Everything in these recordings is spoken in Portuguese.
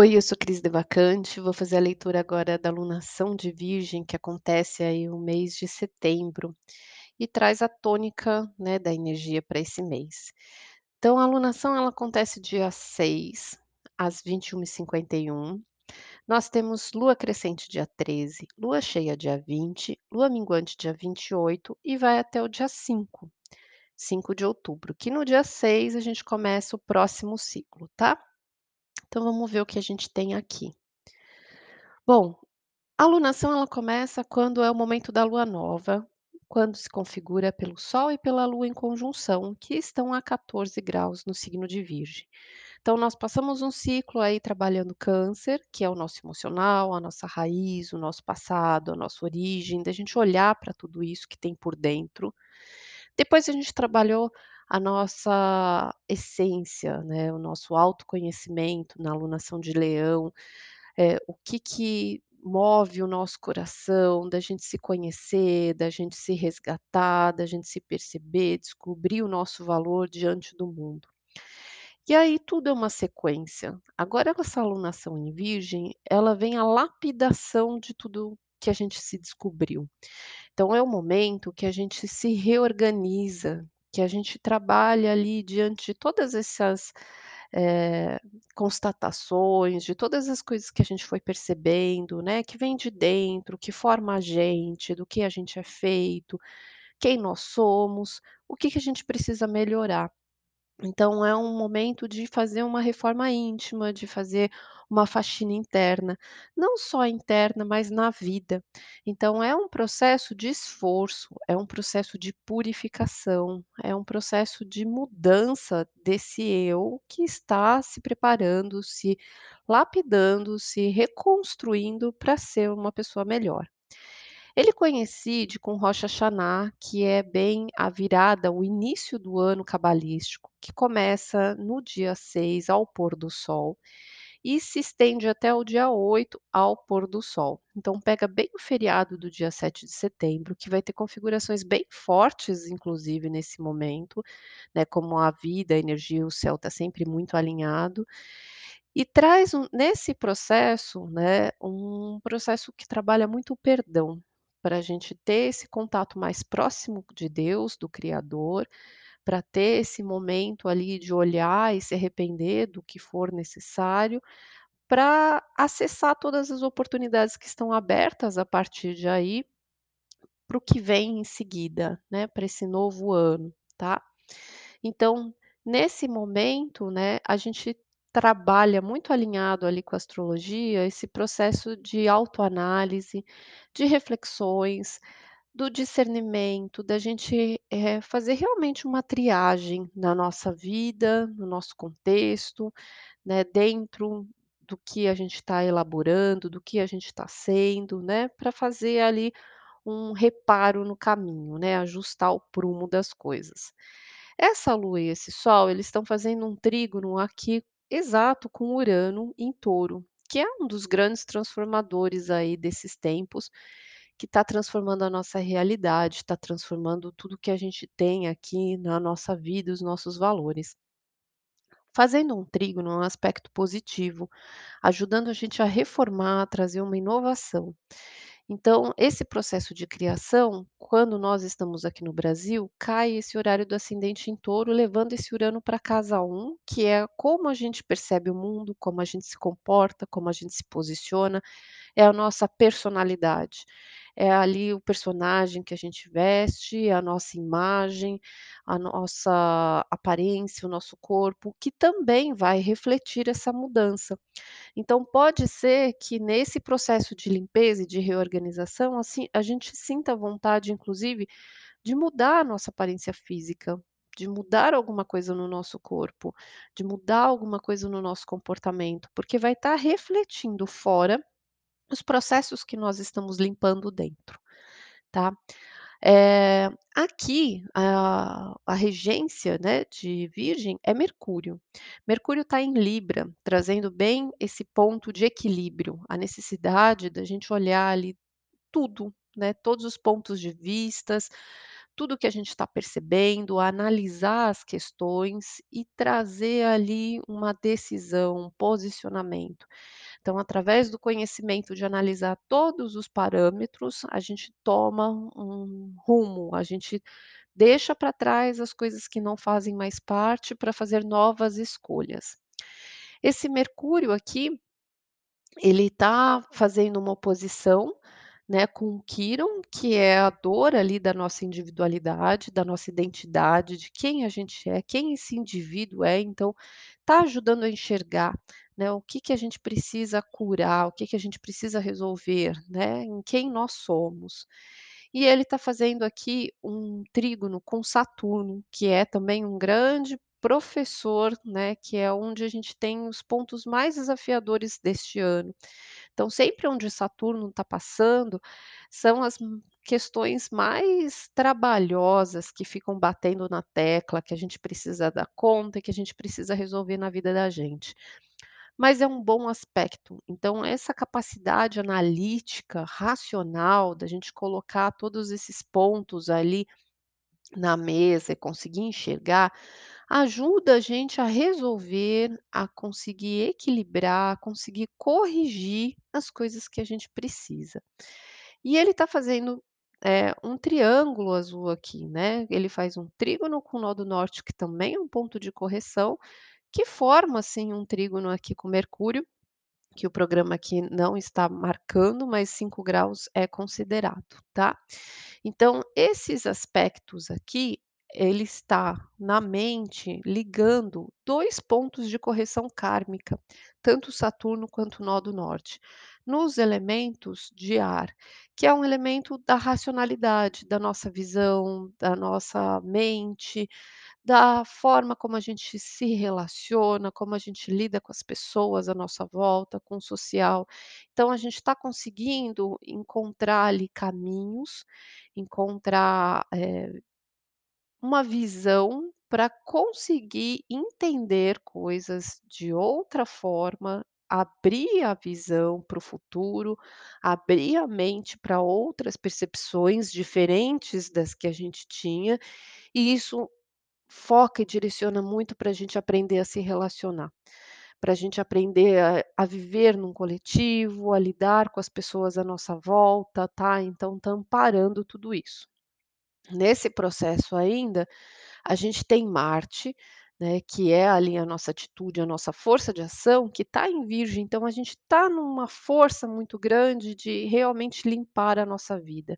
Oi, eu sou Cris Devacante, vou fazer a leitura agora da alunação de Virgem, que acontece aí o mês de setembro, e traz a tônica, né, da energia para esse mês. Então, a alunação ela acontece dia 6, às 21h51. Nós temos lua crescente dia 13, lua cheia dia 20, lua minguante dia 28 e vai até o dia 5, 5 de outubro, que no dia 6 a gente começa o próximo ciclo, tá? Então vamos ver o que a gente tem aqui. Bom, a alunação ela começa quando é o momento da lua nova, quando se configura pelo Sol e pela Lua em conjunção, que estão a 14 graus no signo de Virgem. Então, nós passamos um ciclo aí trabalhando Câncer, que é o nosso emocional, a nossa raiz, o nosso passado, a nossa origem, da gente olhar para tudo isso que tem por dentro. Depois a gente trabalhou a nossa essência, né, o nosso autoconhecimento na alunação de Leão, eh, o que que move o nosso coração, da gente se conhecer, da gente se resgatar, da gente se perceber, descobrir o nosso valor diante do mundo. E aí tudo é uma sequência. Agora essa alunação em Virgem, ela vem a lapidação de tudo que a gente se descobriu. Então é o momento que a gente se reorganiza, que a gente trabalha ali diante de todas essas, eh, constatações, de todas as coisas que a gente foi percebendo, né, que vem de dentro, que forma a gente, do que a gente é feito, quem nós somos, o que que a gente precisa melhorar. Então é um momento de fazer uma reforma íntima, de fazer uma faxina interna, não só interna, mas na vida. Então é um processo de esforço, é um processo de purificação, é um processo de mudança desse eu que está se preparando, se lapidando, se reconstruindo para ser uma pessoa melhor. Ele coincide com Rosh Hashanah, que é bem a virada, o início do ano cabalístico, que começa no dia 6 ao pôr do sol e se estende até o dia 8 ao pôr do sol. Então pega bem o feriado do dia 7 de setembro, que vai ter configurações bem fortes, inclusive nesse momento, né, como a vida, a energia, o céu está sempre muito alinhado. E traz um nesse processo, né, um processo que trabalha muito o perdão, para a gente ter esse contato mais próximo de Deus, do Criador, para ter esse momento ali de olhar e se arrepender do que for necessário, para acessar todas as oportunidades que estão abertas a partir de aí, para o que vem em seguida, né, para esse novo ano, tá. Então, nesse momento, né, a gente trabalha muito alinhado ali com a astrologia, esse processo de autoanálise, de reflexões, do discernimento, da gente, eh, fazer realmente uma triagem na nossa vida, no nosso contexto, né, dentro do que a gente está elaborando, do que a gente está sendo, né, para fazer ali um reparo no caminho, né, ajustar o prumo das coisas. Essa lua e esse sol, eles estão fazendo um trígono aqui exato com Urano em Touro, que é um dos grandes transformadores aí desses tempos, que está transformando a nossa realidade, está transformando tudo que a gente tem aqui na nossa vida, os nossos valores. Fazendo um trígono é um aspecto positivo, ajudando a gente a reformar, a trazer uma inovação. Então, esse processo de criação, quando nós estamos aqui no Brasil, cai esse horário do ascendente em touro, levando esse Urano para casa um, que é como a gente percebe o mundo, como a gente se comporta, como a gente se posiciona, é a nossa personalidade. É ali o personagem que a gente veste, a nossa imagem, a nossa aparência, o nosso corpo, que também vai refletir essa mudança. Então pode ser que nesse processo de limpeza e de reorganização, assim, a gente sinta vontade, inclusive, de mudar a nossa aparência física, de mudar alguma coisa no nosso corpo, de mudar alguma coisa no nosso comportamento, porque vai estar refletindo fora os processos que nós estamos limpando dentro, tá. Eh, aqui a a regência, né, de Virgem é Mercúrio. Mercúrio está em Libra, trazendo bem esse ponto de equilíbrio, a necessidade da gente olhar ali tudo, né, todos os pontos de vistas, tudo que a gente está percebendo, analisar as questões e trazer ali uma decisão, um posicionamento. Então, através do conhecimento de analisar todos os parâmetros, a gente toma um rumo, a gente deixa para trás as coisas que não fazem mais parte para fazer novas escolhas. Esse Mercúrio aqui, ele está fazendo uma oposição, né, com o Quirón, que é a dor ali da nossa individualidade, da nossa identidade, de quem a gente é, quem esse indivíduo é, então está ajudando a enxergar, né, o que que a gente precisa curar, o que que a gente precisa resolver, né, em quem nós somos. E ele está fazendo aqui um trígono com Saturno, que é também um grande professor, né, que é onde a gente tem os pontos mais desafiadores deste ano. Então, sempre onde Saturno está passando, são as questões mais trabalhosas que ficam batendo na tecla, que a gente precisa dar conta e que a gente precisa resolver na vida da gente. Mas é um bom aspecto. Então, essa capacidade analítica, racional, da gente colocar todos esses pontos ali na mesa e conseguir enxergar, ajuda a gente a resolver, a conseguir equilibrar, a conseguir corrigir as coisas que a gente precisa. E ele está fazendo, eh, um triângulo azul aqui, né, ele faz um trígono com o nó do norte, que também é um ponto de correção, que forma, assim, um trígono aqui com Mercúrio, que o programa aqui não está marcando, mas 5 graus é considerado, tá. Então, esses aspectos aqui, ele está na mente ligando 2 pontos de correção kármica, tanto Saturno quanto o nó do norte, nos elementos de ar, que é um elemento da racionalidade, da nossa visão, da nossa mente, da forma como a gente se relaciona, como a gente lida com as pessoas à nossa volta, com o social. Então a gente está conseguindo encontrar ali caminhos, encontrar, eh, uma visão para conseguir entender coisas de outra forma, abrir a visão para o futuro, abrir a mente para outras percepções diferentes das que a gente tinha, e isso foca e direciona muito para a gente aprender a se relacionar, para a gente aprender a a viver num coletivo, a lidar com as pessoas à nossa volta, tá, então tá amparando tudo isso. Nesse processo ainda, a gente tem Marte, né, que é ali a nossa atitude, a nossa força de ação, que está em Virgem, então a gente está numa força muito grande de realmente limpar a nossa vida.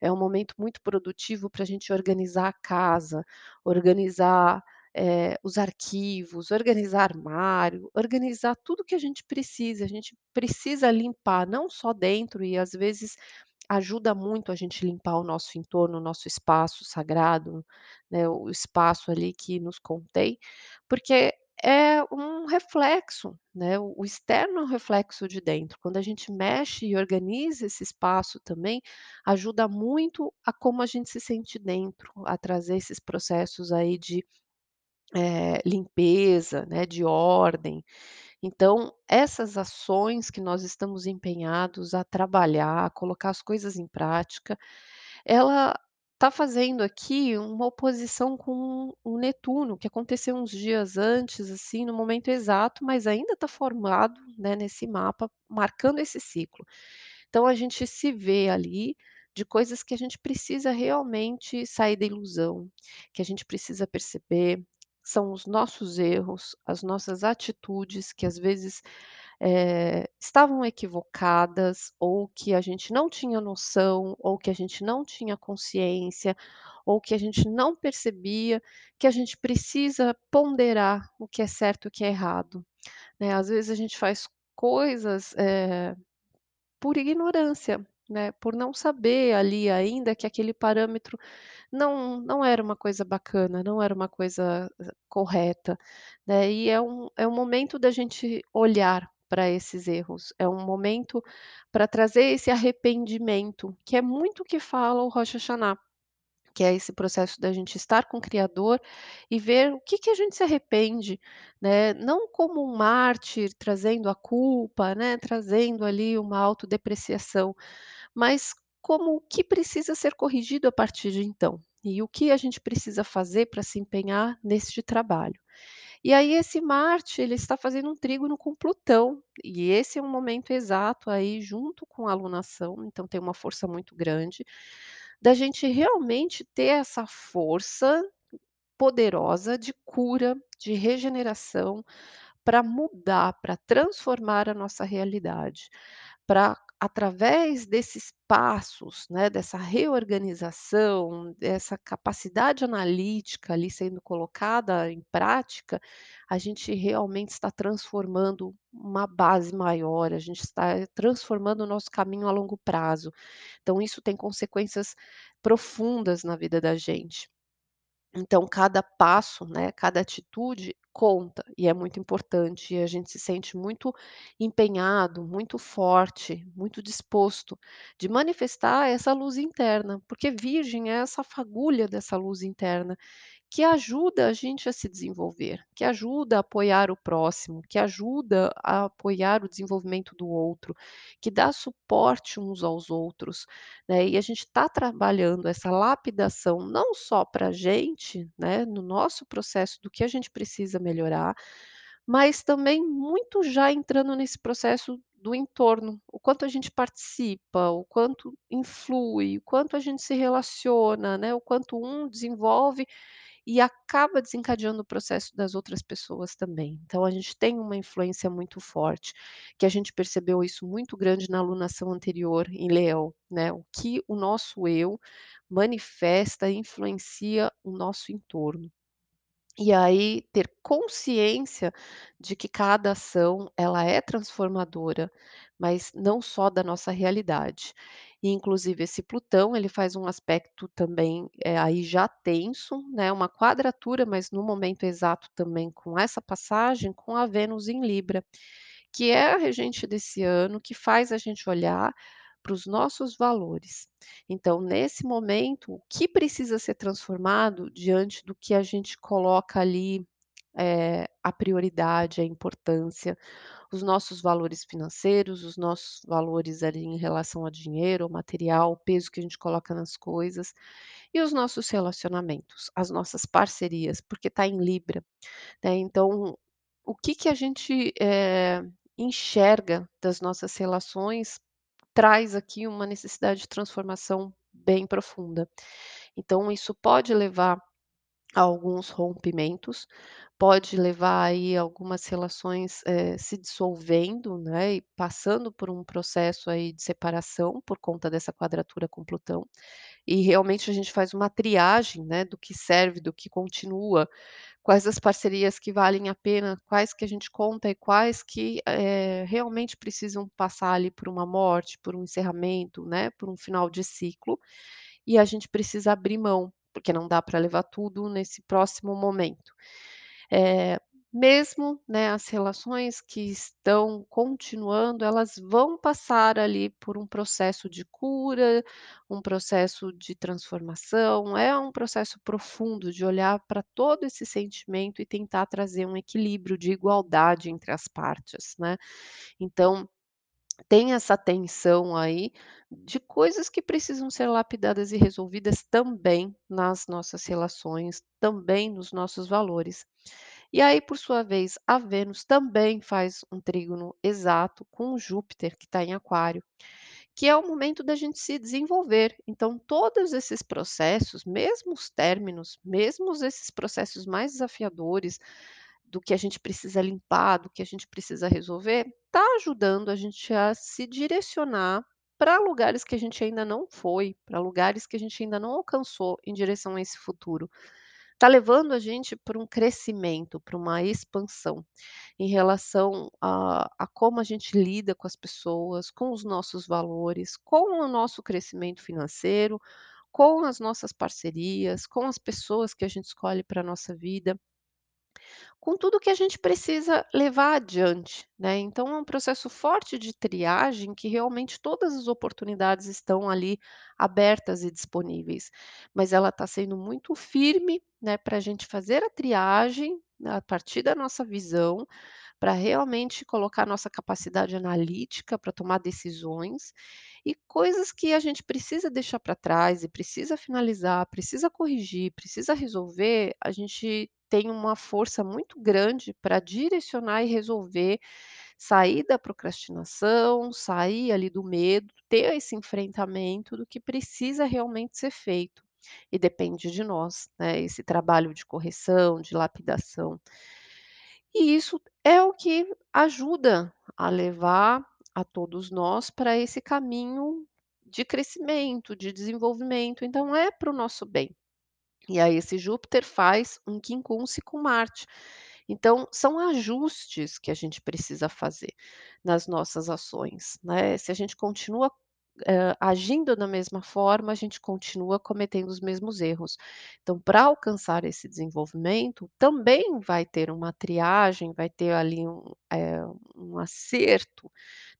É um momento muito produtivo para a gente organizar a casa, organizar, eh, os arquivos, organizar armário, organizar tudo que a gente precisa. A gente precisa limpar não só dentro e às vezes ajuda muito a gente limpar o nosso entorno, o nosso espaço sagrado, né, o espaço ali que nos contém, porque é um reflexo, né, o externo é um reflexo de dentro. Quando a gente mexe e organiza esse espaço também, ajuda muito a como a gente se sente dentro, a trazer esses processos aí de, eh, limpeza, né, de ordem. Então, essas ações que nós estamos empenhados a trabalhar, a colocar as coisas em prática, ela está fazendo aqui uma oposição com o Netuno, que aconteceu uns dias antes, assim, no momento exato, mas ainda está formado, né, nesse mapa, marcando esse ciclo. Então a gente se vê ali de coisas que a gente precisa realmente sair da ilusão, que a gente precisa perceber, são os nossos erros, as nossas atitudes que às vezes, eh, estavam equivocadas ou que a gente não tinha noção, ou que a gente não tinha consciência, ou que a gente não percebia, que a gente precisa ponderar o que é certo e o que é errado, né. Às vezes a gente faz coisas, eh por ignorância, né, por não saber ali ainda que aquele parâmetro não não era uma coisa bacana, não era uma coisa eh, correta, né, e é um é um momento da gente olhar para esses erros, é um momento para trazer esse arrependimento, que é muito o que fala o Rosh Hashanah. Que é esse processo da gente estar com o Criador e ver o que que a gente se arrepende, né, não como um mártir trazendo a culpa, né, trazendo ali uma autodepreciação, mas como o que precisa ser corrigido a partir de então, e o que a gente precisa fazer para se empenhar neste trabalho. E aí esse Marte, ele está fazendo um trígono com Plutão, e esse é um momento exato aí junto com a alunação, então tem uma força muito grande, da gente realmente ter essa força poderosa de cura, de regeneração, para mudar, para transformar a nossa realidade, para através desses passos, né, dessa reorganização, dessa capacidade analítica ali sendo colocada em prática, a gente realmente está transformando uma base maior, a gente está transformando o nosso caminho a longo prazo. Então isso tem consequências profundas na vida da gente. Então cada passo, né, cada atitude conta e é muito importante, e a gente se sente muito empenhado, muito forte, muito disposto de manifestar essa luz interna, porque Virgem é essa fagulha dessa luz interna que ajuda a gente a se desenvolver, que ajuda a apoiar o próximo, que ajuda a apoiar o desenvolvimento do outro, que dá suporte uns aos outros, né. E a gente está trabalhando essa lapidação não só para a gente, né, no nosso processo do que a gente precisa melhorar, mas também muito já entrando nesse processo do entorno, o quanto a gente participa, o quanto influi, o quanto a gente se relaciona, né, o quanto um desenvolve e acaba desencadeando o processo das outras pessoas também. Então a gente tem uma influência muito forte, que a gente percebeu isso muito grande na alunação anterior em Leão, né, o que o nosso eu manifesta influencia o nosso entorno. E aí ter consciência de que cada ação ela é transformadora, mas não só da nossa realidade. E inclusive esse Plutão, ele faz um aspecto também, eh, aí já tenso, né, uma quadratura, mas no momento exato também com essa passagem, com a Vênus em Libra, que é a regente desse ano, que faz a gente olhar para os nossos valores. Então, nesse momento, o que precisa ser transformado diante do que a gente coloca ali, eh, a prioridade, a importância, os nossos valores financeiros, os nossos valores ali em relação a dinheiro, ao material, o peso que a gente coloca nas coisas, e os nossos relacionamentos, as nossas parcerias, porque está em Libra, né. Então, o que que a gente, eh, enxerga das nossas relações traz aqui uma necessidade de transformação bem profunda. Então isso pode levar alguns rompimentos, pode levar aí algumas relações, eh, se dissolvendo, né, e passando por um processo aí de separação por conta dessa quadratura com Plutão, e realmente a gente faz uma triagem, né, do que serve, do que continua, quais as parcerias que valem a pena, quais que a gente conta e quais que, eh, realmente precisam passar ali por uma morte, por um encerramento, né, por um final de ciclo, e a gente precisa abrir mão, porque não dá para levar tudo nesse próximo momento. Eh, mesmo, né, as relações que estão continuando, elas vão passar ali por um processo de cura, um processo de transformação, é um processo profundo de olhar para todo esse sentimento e tentar trazer um equilíbrio de igualdade entre as partes, né. Então, tem essa tensão aí de coisas que precisam ser lapidadas e resolvidas também nas nossas relações, também nos nossos valores. E aí, por sua vez, a Vênus também faz um trígono exato com Júpiter, que está em Aquário, que é o momento da gente se desenvolver. Então, todos esses processos, mesmo os términos, mesmo esses processos mais desafiadores, do que a gente precisa limpar, do que a gente precisa resolver, está ajudando a gente a se direcionar para lugares que a gente ainda não foi, para lugares que a gente ainda não alcançou em direção a esse futuro. Está levando a gente para um crescimento, para uma expansão, em relação a a como a gente lida com as pessoas, com os nossos valores, com o nosso crescimento financeiro, com as nossas parcerias, com as pessoas que a gente escolhe para a nossa vida com tudo que a gente precisa levar adiante, né. Então é um processo forte de triagem que realmente todas as oportunidades estão ali abertas e disponíveis, mas ela está sendo muito firme, né, para a gente fazer a triagem, a partir da nossa visão, pra realmente colocar nossa capacidade analítica pra tomar decisões, e coisas que a gente precisa deixar pra trás e precisa finalizar, precisa corrigir, precisa resolver, a gente tem uma força muito grande pra direcionar e resolver, sair da procrastinação, sair ali do medo, ter esse enfrentamento do que precisa realmente ser feito. E depende de nós, né, esse trabalho de correção, de lapidação. E isso é o que ajuda a levar a todos nós pra esse caminho de crescimento, de desenvolvimento, então é para o nosso bem. E aí esse Júpiter faz um quincunce com Marte, então são ajustes que a gente precisa fazer nas nossas ações, né, se a gente continua, hã, agindo da mesma forma, a gente continua cometendo os mesmos erros. Então pra alcançar esse desenvolvimento, também vai ter uma triagem, vai ter ali um, eh, um acerto,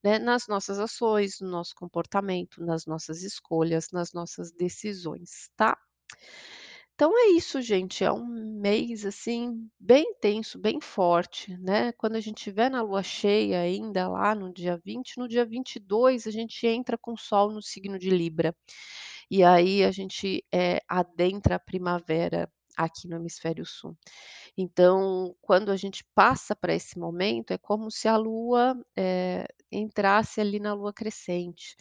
né, nas nossas ações, no nosso comportamento, nas nossas escolhas, nas nossas decisões, tá. Então é isso gente, é um mês, assim, bem intenso, bem forte, né, quando a gente estiver na lua cheia ainda lá no dia 20, no dia 22 a gente entra com o sol no signo de Libra. E aí a gente, eh, adentra a primavera aqui no hemisfério sul. Então, quando a gente passa pra esse momento, é como se a lua, eh, entrasse ali na lua crescente,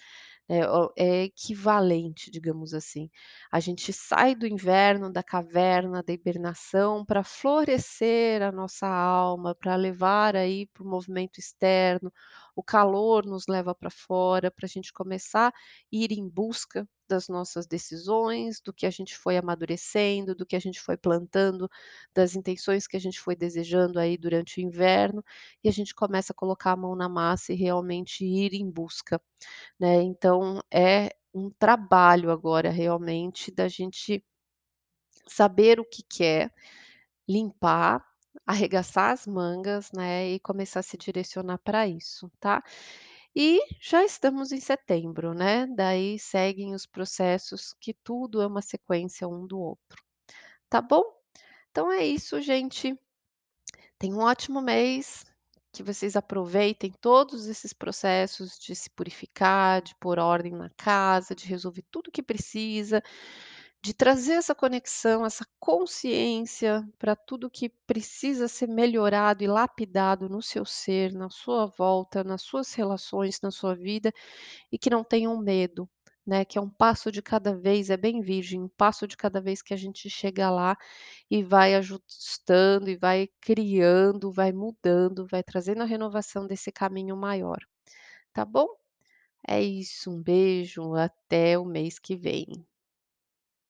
é é equivalente, digamos assim. A gente sai do inverno, da caverna, da hibernação, pra florescer a nossa alma, pra levar aí para o movimento externo, o calor nos leva pra fora, pra gente começar ir em busca das nossas decisões, do que a gente foi amadurecendo, do que a gente foi plantando, das intenções que a gente foi desejando aí durante o inverno, e a gente começa a colocar a mão na massa e realmente ir em busca, né. Então é um trabalho agora realmente da gente saber o que quer, limpar, arregaçar as mangas, né, e começar a se direcionar pra isso, tá. E já estamos em setembro, né, daí seguem os processos que tudo é uma sequência um do outro, tá bom. Então é isso gente. Tenham um ótimo mês, que vocês aproveitem todos esses processos de se purificar, de pôr ordem na casa, de resolver tudo que precisa, de trazer essa conexão, essa consciência pra tudo que precisa ser melhorado e lapidado no seu ser, na sua volta, nas suas relações, na sua vida, e que não tenham medo, né, que é um passo de cada vez, é bem virgem, um passo de cada vez que a gente chega lá e vai ajustando e vai criando, vai mudando, vai trazendo a renovação desse caminho maior, tá bom. É isso, um beijo, até o mês que vem.